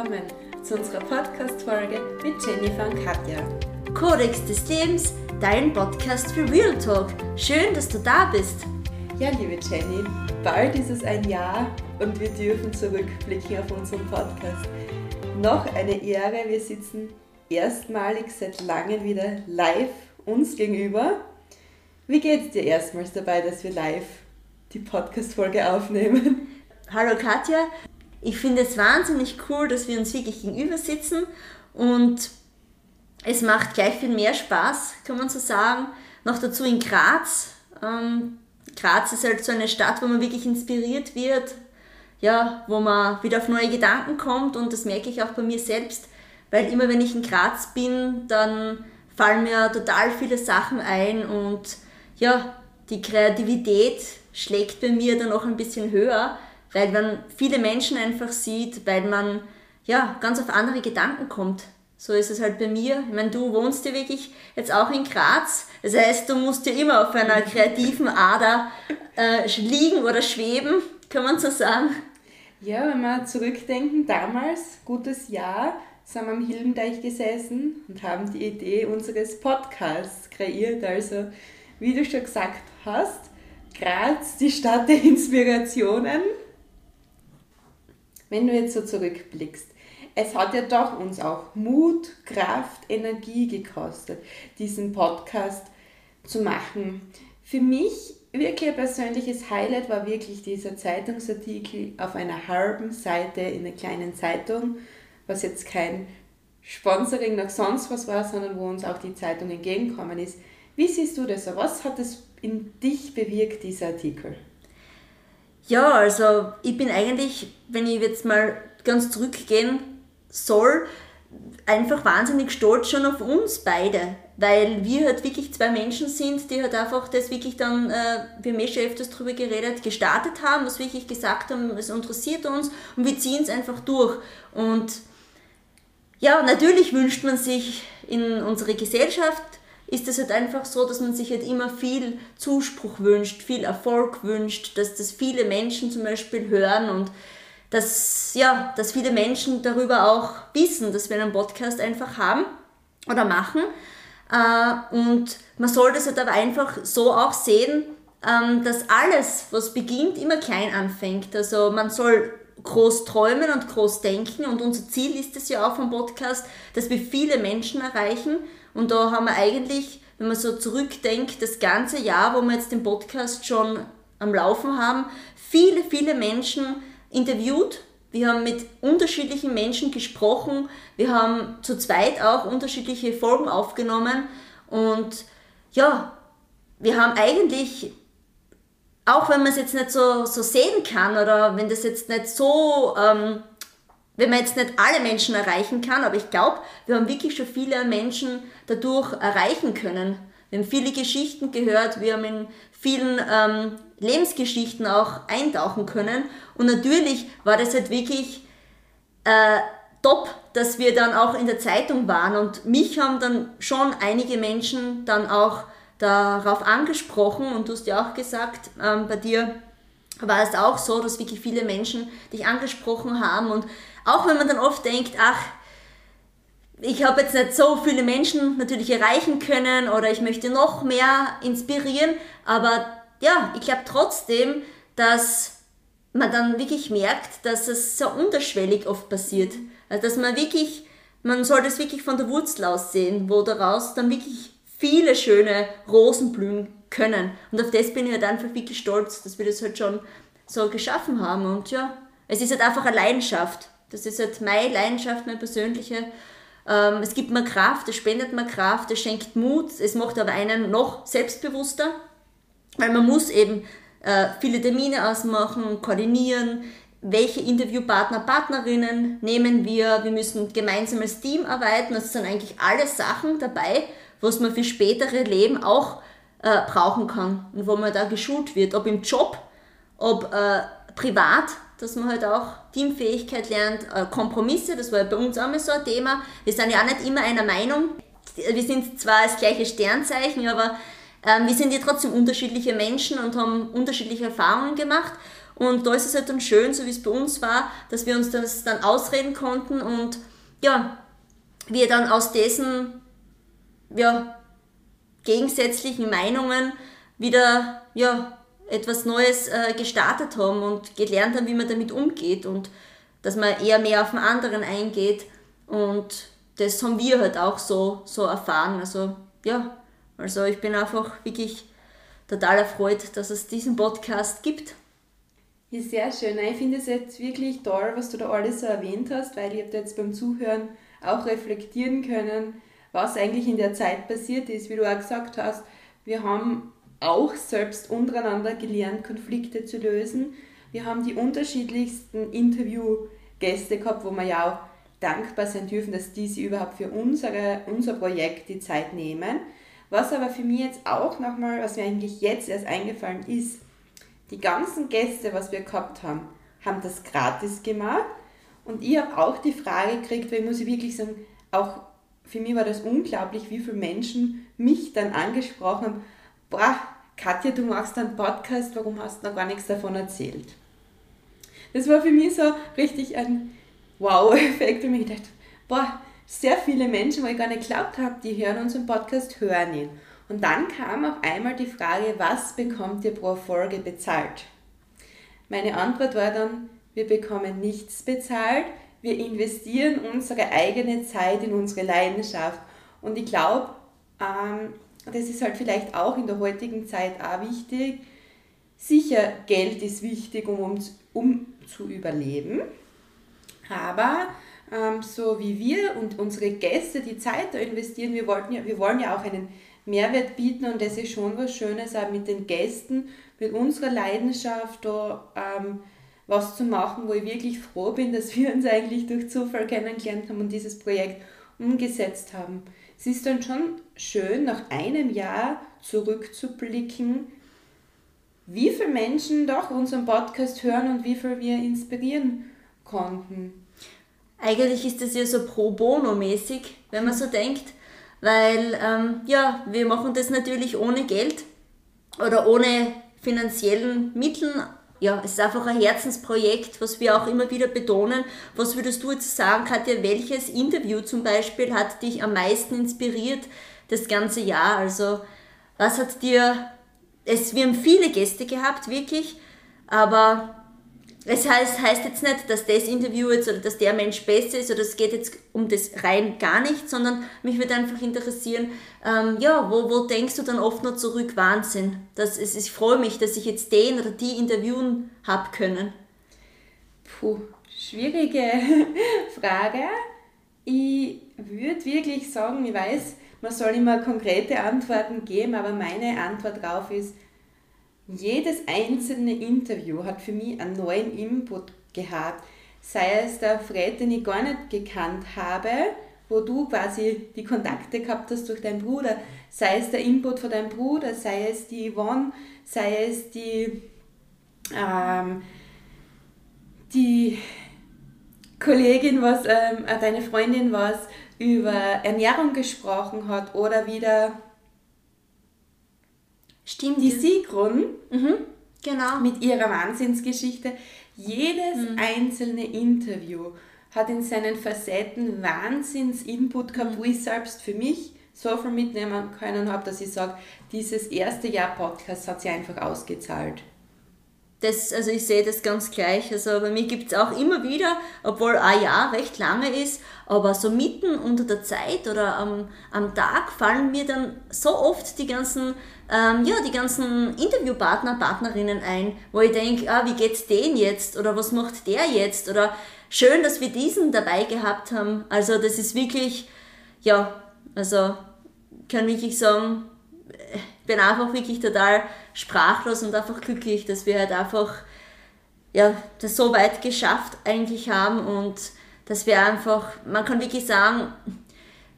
willkommen zu unserer Podcast-Folge mit Jennifer und Katja. Kodex des Lebens, dein Podcast für Real Talk. Schön, dass du da bist. Ja, liebe Jenny, bald ist es ein Jahr und wir dürfen zurückblicken auf unseren Podcast. Noch eine Ehre, wir sitzen erstmalig seit langem wieder live uns gegenüber. Wie geht es dir erstmals dabei, dass wir live die Podcast-Folge aufnehmen? Hallo Katja, ich finde es wahnsinnig cool, dass wir uns wirklich gegenüber sitzen und es macht gleich viel mehr Spaß, kann man so sagen. Noch dazu in Graz. Ähm, Graz ist halt so eine Stadt, wo man wirklich inspiriert wird, ja, wo man wieder auf neue Gedanken kommt und das merke ich auch bei mir selbst, weil immer wenn ich in Graz bin, dann fallen mir total viele Sachen ein und ja, die Kreativität schlägt bei mir dann auch ein bisschen höher, weil man viele Menschen einfach sieht, weil man ja ganz auf andere Gedanken kommt. So ist es halt bei mir. Ich meine, du wohnst ja wirklich jetzt auch in Graz. Das heißt, du musst ja immer auf einer kreativen Ader äh, liegen oder schweben, kann man so sagen. Ja, wenn wir zurückdenken, damals, gutes Jahr, sind wir am Hildenteich gesessen und haben die Idee unseres Podcasts kreiert. Also, wie du schon gesagt hast, Graz, die Stadt der Inspirationen. Wenn du jetzt so zurückblickst, es hat ja doch uns auch Mut, Kraft, Energie gekostet, diesen Podcast zu machen. Für mich wirklich ein persönliches Highlight war wirklich dieser Zeitungsartikel auf einer halben Seite in einer kleinen Zeitung, was jetzt kein Sponsoring noch sonst was war, sondern wo uns auch die Zeitung entgegenkommen ist. Wie siehst du das? Was hat es in dich bewirkt, dieser Artikel? Ja, also ich bin eigentlich, wenn ich jetzt mal ganz zurückgehen soll, einfach wahnsinnig stolz schon auf uns beide, weil wir halt wirklich zwei Menschen sind, die halt einfach das wirklich dann, äh, wir haben eh schon öfters drüber geredet, gestartet haben, was wirklich gesagt haben, es interessiert uns und wir ziehen es einfach durch. Und ja, natürlich wünscht man sich in unserer Gesellschaft ist es halt einfach so, dass man sich halt immer viel Zuspruch wünscht, viel Erfolg wünscht, dass das viele Menschen zum Beispiel hören und dass, ja, dass viele Menschen darüber auch wissen, dass wir einen Podcast einfach haben oder machen. Äh, und man soll das halt aber einfach so auch sehen, ähm, dass alles, was beginnt, immer klein anfängt. Also man soll groß träumen und groß denken und unser Ziel ist es ja auch vom Podcast, dass wir viele Menschen erreichen und da haben wir eigentlich, wenn man so zurückdenkt, das ganze Jahr, wo wir jetzt den Podcast schon am Laufen haben, viele, viele Menschen interviewt. Wir haben mit unterschiedlichen Menschen gesprochen. Wir haben zu zweit auch unterschiedliche Folgen aufgenommen. Und ja, wir haben eigentlich, auch wenn man es jetzt nicht so, so sehen kann oder wenn das jetzt nicht so ähm, wenn man jetzt nicht alle Menschen erreichen kann, aber ich glaube, wir haben wirklich schon viele Menschen dadurch erreichen können. Wir haben viele Geschichten gehört, wir haben in vielen ähm, Lebensgeschichten auch eintauchen können. Und natürlich war das halt wirklich äh, top, dass wir dann auch in der Zeitung waren. Und mich haben dann schon einige Menschen dann auch darauf angesprochen. Und du hast ja auch gesagt, ähm, bei dir war es auch so, dass wirklich viele Menschen dich angesprochen haben. Und auch wenn man dann oft denkt, ach, ich habe jetzt nicht so viele Menschen natürlich erreichen können oder ich möchte noch mehr inspirieren, aber ja, ich glaube trotzdem, dass man dann wirklich merkt, dass es so unterschwellig oft passiert. Also dass man wirklich, man soll das wirklich von der Wurzel aus sehen, wo daraus dann wirklich viele schöne Rosen blühen können. Und auf das bin ich halt einfach wirklich stolz, dass wir das halt schon so geschaffen haben. Und ja, es ist halt einfach eine Leidenschaft. Das ist halt meine Leidenschaft, meine persönliche. Ähm, es gibt mir Kraft, es spendet mir Kraft, es schenkt Mut, es macht aber einen noch selbstbewusster, weil man muss eben äh, viele Termine ausmachen, koordinieren, welche Interviewpartner, Partnerinnen nehmen wir, wir müssen gemeinsam als Team arbeiten, das sind eigentlich alle Sachen dabei, was man für spätere Leben auch äh, brauchen kann und wo man da geschult wird, ob im Job, ob äh, privat, dass man halt auch Teamfähigkeit lernt, äh, Kompromisse, das war bei uns auch mal so ein Thema. Wir sind ja auch nicht immer einer Meinung. Wir sind zwar das gleiche Sternzeichen, aber ähm, wir sind ja trotzdem unterschiedliche Menschen und haben unterschiedliche Erfahrungen gemacht. Und da ist es halt dann schön, so wie es bei uns war, dass wir uns das dann ausreden konnten und ja, wir dann aus diesen ja, gegensätzlichen Meinungen wieder ja, etwas Neues äh, gestartet haben und gelernt haben, wie man damit umgeht und dass man eher mehr auf den anderen eingeht. Und das haben wir halt auch so, so erfahren. Also ja, also ich bin einfach wirklich total erfreut, dass es diesen Podcast gibt. Ja, sehr schön. Ich finde es jetzt wirklich toll, was du da alles so erwähnt hast, weil ich habe jetzt beim Zuhören auch reflektieren können, was eigentlich in der Zeit passiert ist. Wie du auch gesagt hast, wir haben auch selbst untereinander gelernt, Konflikte zu lösen. Wir haben die unterschiedlichsten Interviewgäste gehabt, wo wir ja auch dankbar sein dürfen, dass die sich überhaupt für unsere, unser Projekt die Zeit nehmen. Was aber für mich jetzt auch nochmal, was mir eigentlich jetzt erst eingefallen ist, die ganzen Gäste, was wir gehabt haben, haben das gratis gemacht. Und ich habe auch die Frage gekriegt, weil ich muss wirklich sagen, auch für mich war das unglaublich, wie viele Menschen mich dann angesprochen haben, boah, Katja, du machst einen Podcast, warum hast du noch gar nichts davon erzählt? Das war für mich so richtig ein Wow-Effekt, und ich gedacht, boah, sehr viele Menschen, wo ich gar nicht geglaubt habe, die hören unseren Podcast, hören ihn. Und dann kam auf einmal die Frage, was bekommt ihr pro Folge bezahlt? Meine Antwort war dann, wir bekommen nichts bezahlt, wir investieren unsere eigene Zeit in unsere Leidenschaft. Und ich glaube, ähm, das ist halt vielleicht auch in der heutigen Zeit auch wichtig. Sicher, Geld ist wichtig, um, um zu überleben. Aber ähm, so wie wir und unsere Gäste die Zeit da investieren, wir, wollten ja, wir wollen ja auch einen Mehrwert bieten und das ist schon was Schönes, auch mit den Gästen, mit unserer Leidenschaft da ähm, was zu machen, wo ich wirklich froh bin, dass wir uns eigentlich durch Zufall kennengelernt haben und dieses Projekt umgesetzt haben. Es ist dann schon schön, nach einem Jahr zurückzublicken, wie viele Menschen doch unseren Podcast hören und wie viel wir inspirieren konnten. Eigentlich ist das ja so pro bono mäßig, wenn man so denkt, weil ähm, ja, wir machen das natürlich ohne Geld oder ohne finanziellen Mitteln. Ja, es ist einfach ein Herzensprojekt, was wir auch immer wieder betonen. Was würdest du jetzt sagen, Katja, welches Interview zum Beispiel hat dich am meisten inspiriert das ganze Jahr? Also, was hat dir, es, wir haben viele Gäste gehabt, wirklich, aber es heißt, heißt jetzt nicht, dass das Interview jetzt oder dass der Mensch besser ist oder es geht jetzt um das rein gar nicht, sondern mich würde einfach interessieren, ähm, ja, wo, wo denkst du dann oft noch zurück, Wahnsinn, dass es, ich freue mich, dass ich jetzt den oder die interviewen habe können. Puh, schwierige Frage. Ich würde wirklich sagen, ich weiß, man soll immer konkrete Antworten geben, aber meine Antwort darauf ist, jedes einzelne Interview hat für mich einen neuen Input gehabt. Sei es der Fred, den ich gar nicht gekannt habe, wo du quasi die Kontakte gehabt hast durch deinen Bruder, sei es der Input von deinem Bruder, sei es die Yvonne, sei es die, ähm, die Kollegin, was, ähm, äh, deine Freundin, was über Ernährung gesprochen hat oder wieder Stimmt. Die Sigrun, mhm, genau. mit ihrer Wahnsinnsgeschichte, jedes mhm. einzelne Interview hat in seinen Facetten Wahnsinns-Input gehabt, mhm. wo ich selbst für mich so viel mitnehmen können habe, dass ich sage, dieses erste Jahr Podcast hat sich einfach ausgezahlt. Das, also ich sehe das ganz gleich. Also bei mir gibt es auch immer wieder, obwohl ein Jahr recht lange ist, aber so mitten unter der Zeit oder am, am Tag fallen mir dann so oft die ganzen, ähm, ja, die ganzen Interviewpartner, Partnerinnen ein, wo ich denke, ah, wie geht's denen jetzt oder was macht der jetzt oder schön, dass wir diesen dabei gehabt haben. Also das ist wirklich, ja, also kann wirklich sagen, bin einfach wirklich total sprachlos und einfach glücklich, dass wir halt einfach ja, das so weit geschafft eigentlich haben und dass wir einfach, man kann wirklich sagen,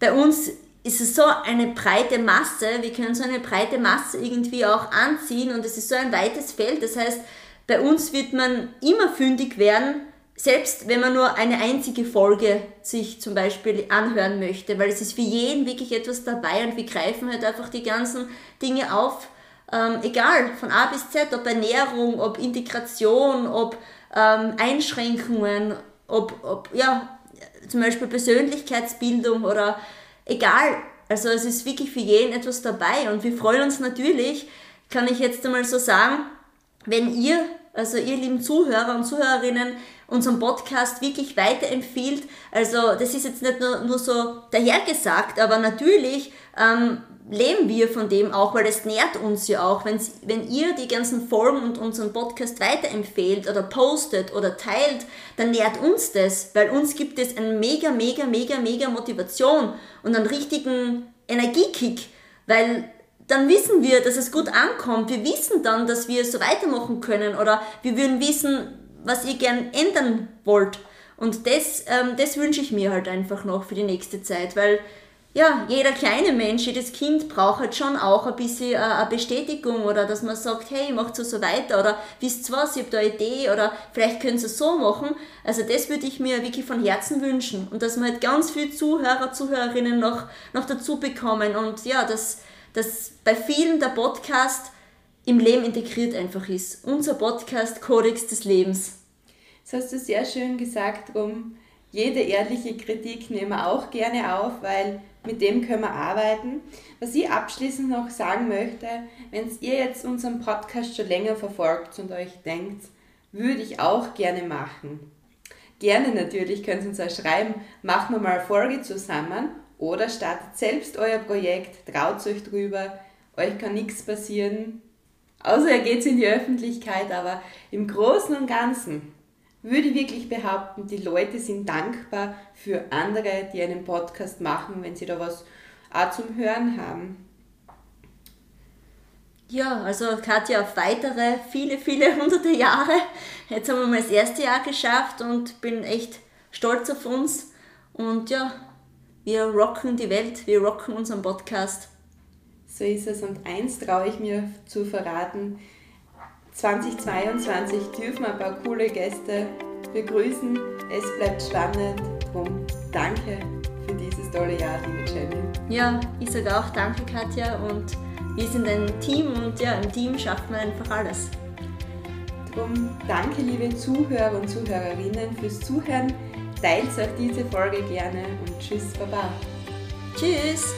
bei uns ist es so eine breite Masse, wir können so eine breite Masse irgendwie auch anziehen und es ist so ein weites Feld. Das heißt, bei uns wird man immer fündig werden, selbst wenn man nur eine einzige Folge sich zum Beispiel anhören möchte, weil es ist für jeden wirklich etwas dabei und wir greifen halt einfach die ganzen Dinge auf, ähm, egal, von A bis Z, ob Ernährung, ob Integration, ob ähm, Einschränkungen, ob, ob, ja, zum Beispiel Persönlichkeitsbildung oder egal. Also es ist wirklich für jeden etwas dabei und wir freuen uns natürlich, kann ich jetzt einmal so sagen, wenn ihr, also ihr lieben Zuhörer und Zuhörerinnen, unseren Podcast wirklich weiterempfiehlt. Also das ist jetzt nicht nur, nur so dahergesagt, aber natürlich ähm, leben wir von dem auch, weil es nährt uns ja auch. Wenn's, wenn ihr die ganzen Folgen und unseren Podcast weiterempfehlt oder postet oder teilt, dann nährt uns das, weil uns gibt es eine mega, mega, mega, mega Motivation und einen richtigen Energiekick, weil dann wissen wir, dass es gut ankommt. Wir wissen dann, dass wir so weitermachen können oder wir würden wissen, was ihr gern ändern wollt. Und das, ähm, das wünsche ich mir halt einfach noch für die nächste Zeit, weil ja, jeder kleine Mensch, jedes Kind braucht halt schon auch ein bisschen äh, eine Bestätigung oder dass man sagt, hey, macht so so weiter oder wisst ihr was, ich habe da eine Idee oder vielleicht könnt ihr es so machen. Also das würde ich mir wirklich von Herzen wünschen und dass wir halt ganz viele Zuhörer, Zuhörerinnen noch, noch dazu bekommen und ja, dass, dass bei vielen der Podcast im Leben integriert einfach ist. Unser Podcast Kodex des Lebens. Das hast du sehr schön gesagt, um jede ehrliche Kritik nehmen wir auch gerne auf, weil mit dem können wir arbeiten. Was ich abschließend noch sagen möchte, wenn ihr jetzt unseren Podcast schon länger verfolgt und euch denkt, würde ich auch gerne machen. Gerne natürlich könnt ihr uns auch schreiben, machen wir mal eine Folge zusammen oder startet selbst euer Projekt, traut euch drüber, euch kann nichts passieren, außer ihr geht in die Öffentlichkeit, aber im Großen und Ganzen würde ich wirklich behaupten, die Leute sind dankbar für andere, die einen Podcast machen, wenn sie da was auch zum Hören haben. Ja, also Katja, auf weitere viele, viele hunderte Jahre. Jetzt haben wir mal das erste Jahr geschafft und bin echt stolz auf uns. Und ja, wir rocken die Welt, wir rocken unseren Podcast. So ist es. Und eins traue ich mir zu verraten. 2022 dürfen ein paar coole Gäste begrüßen. Es bleibt spannend. Drum danke für dieses tolle Jahr, liebe Jenny. Ja, ich sage auch danke, Katja. Und wir sind ein Team und ja, im Team schafft man einfach alles. Drum danke, liebe Zuhörer und Zuhörerinnen, fürs Zuhören. Teilt auch diese Folge gerne und tschüss, Baba. Tschüss.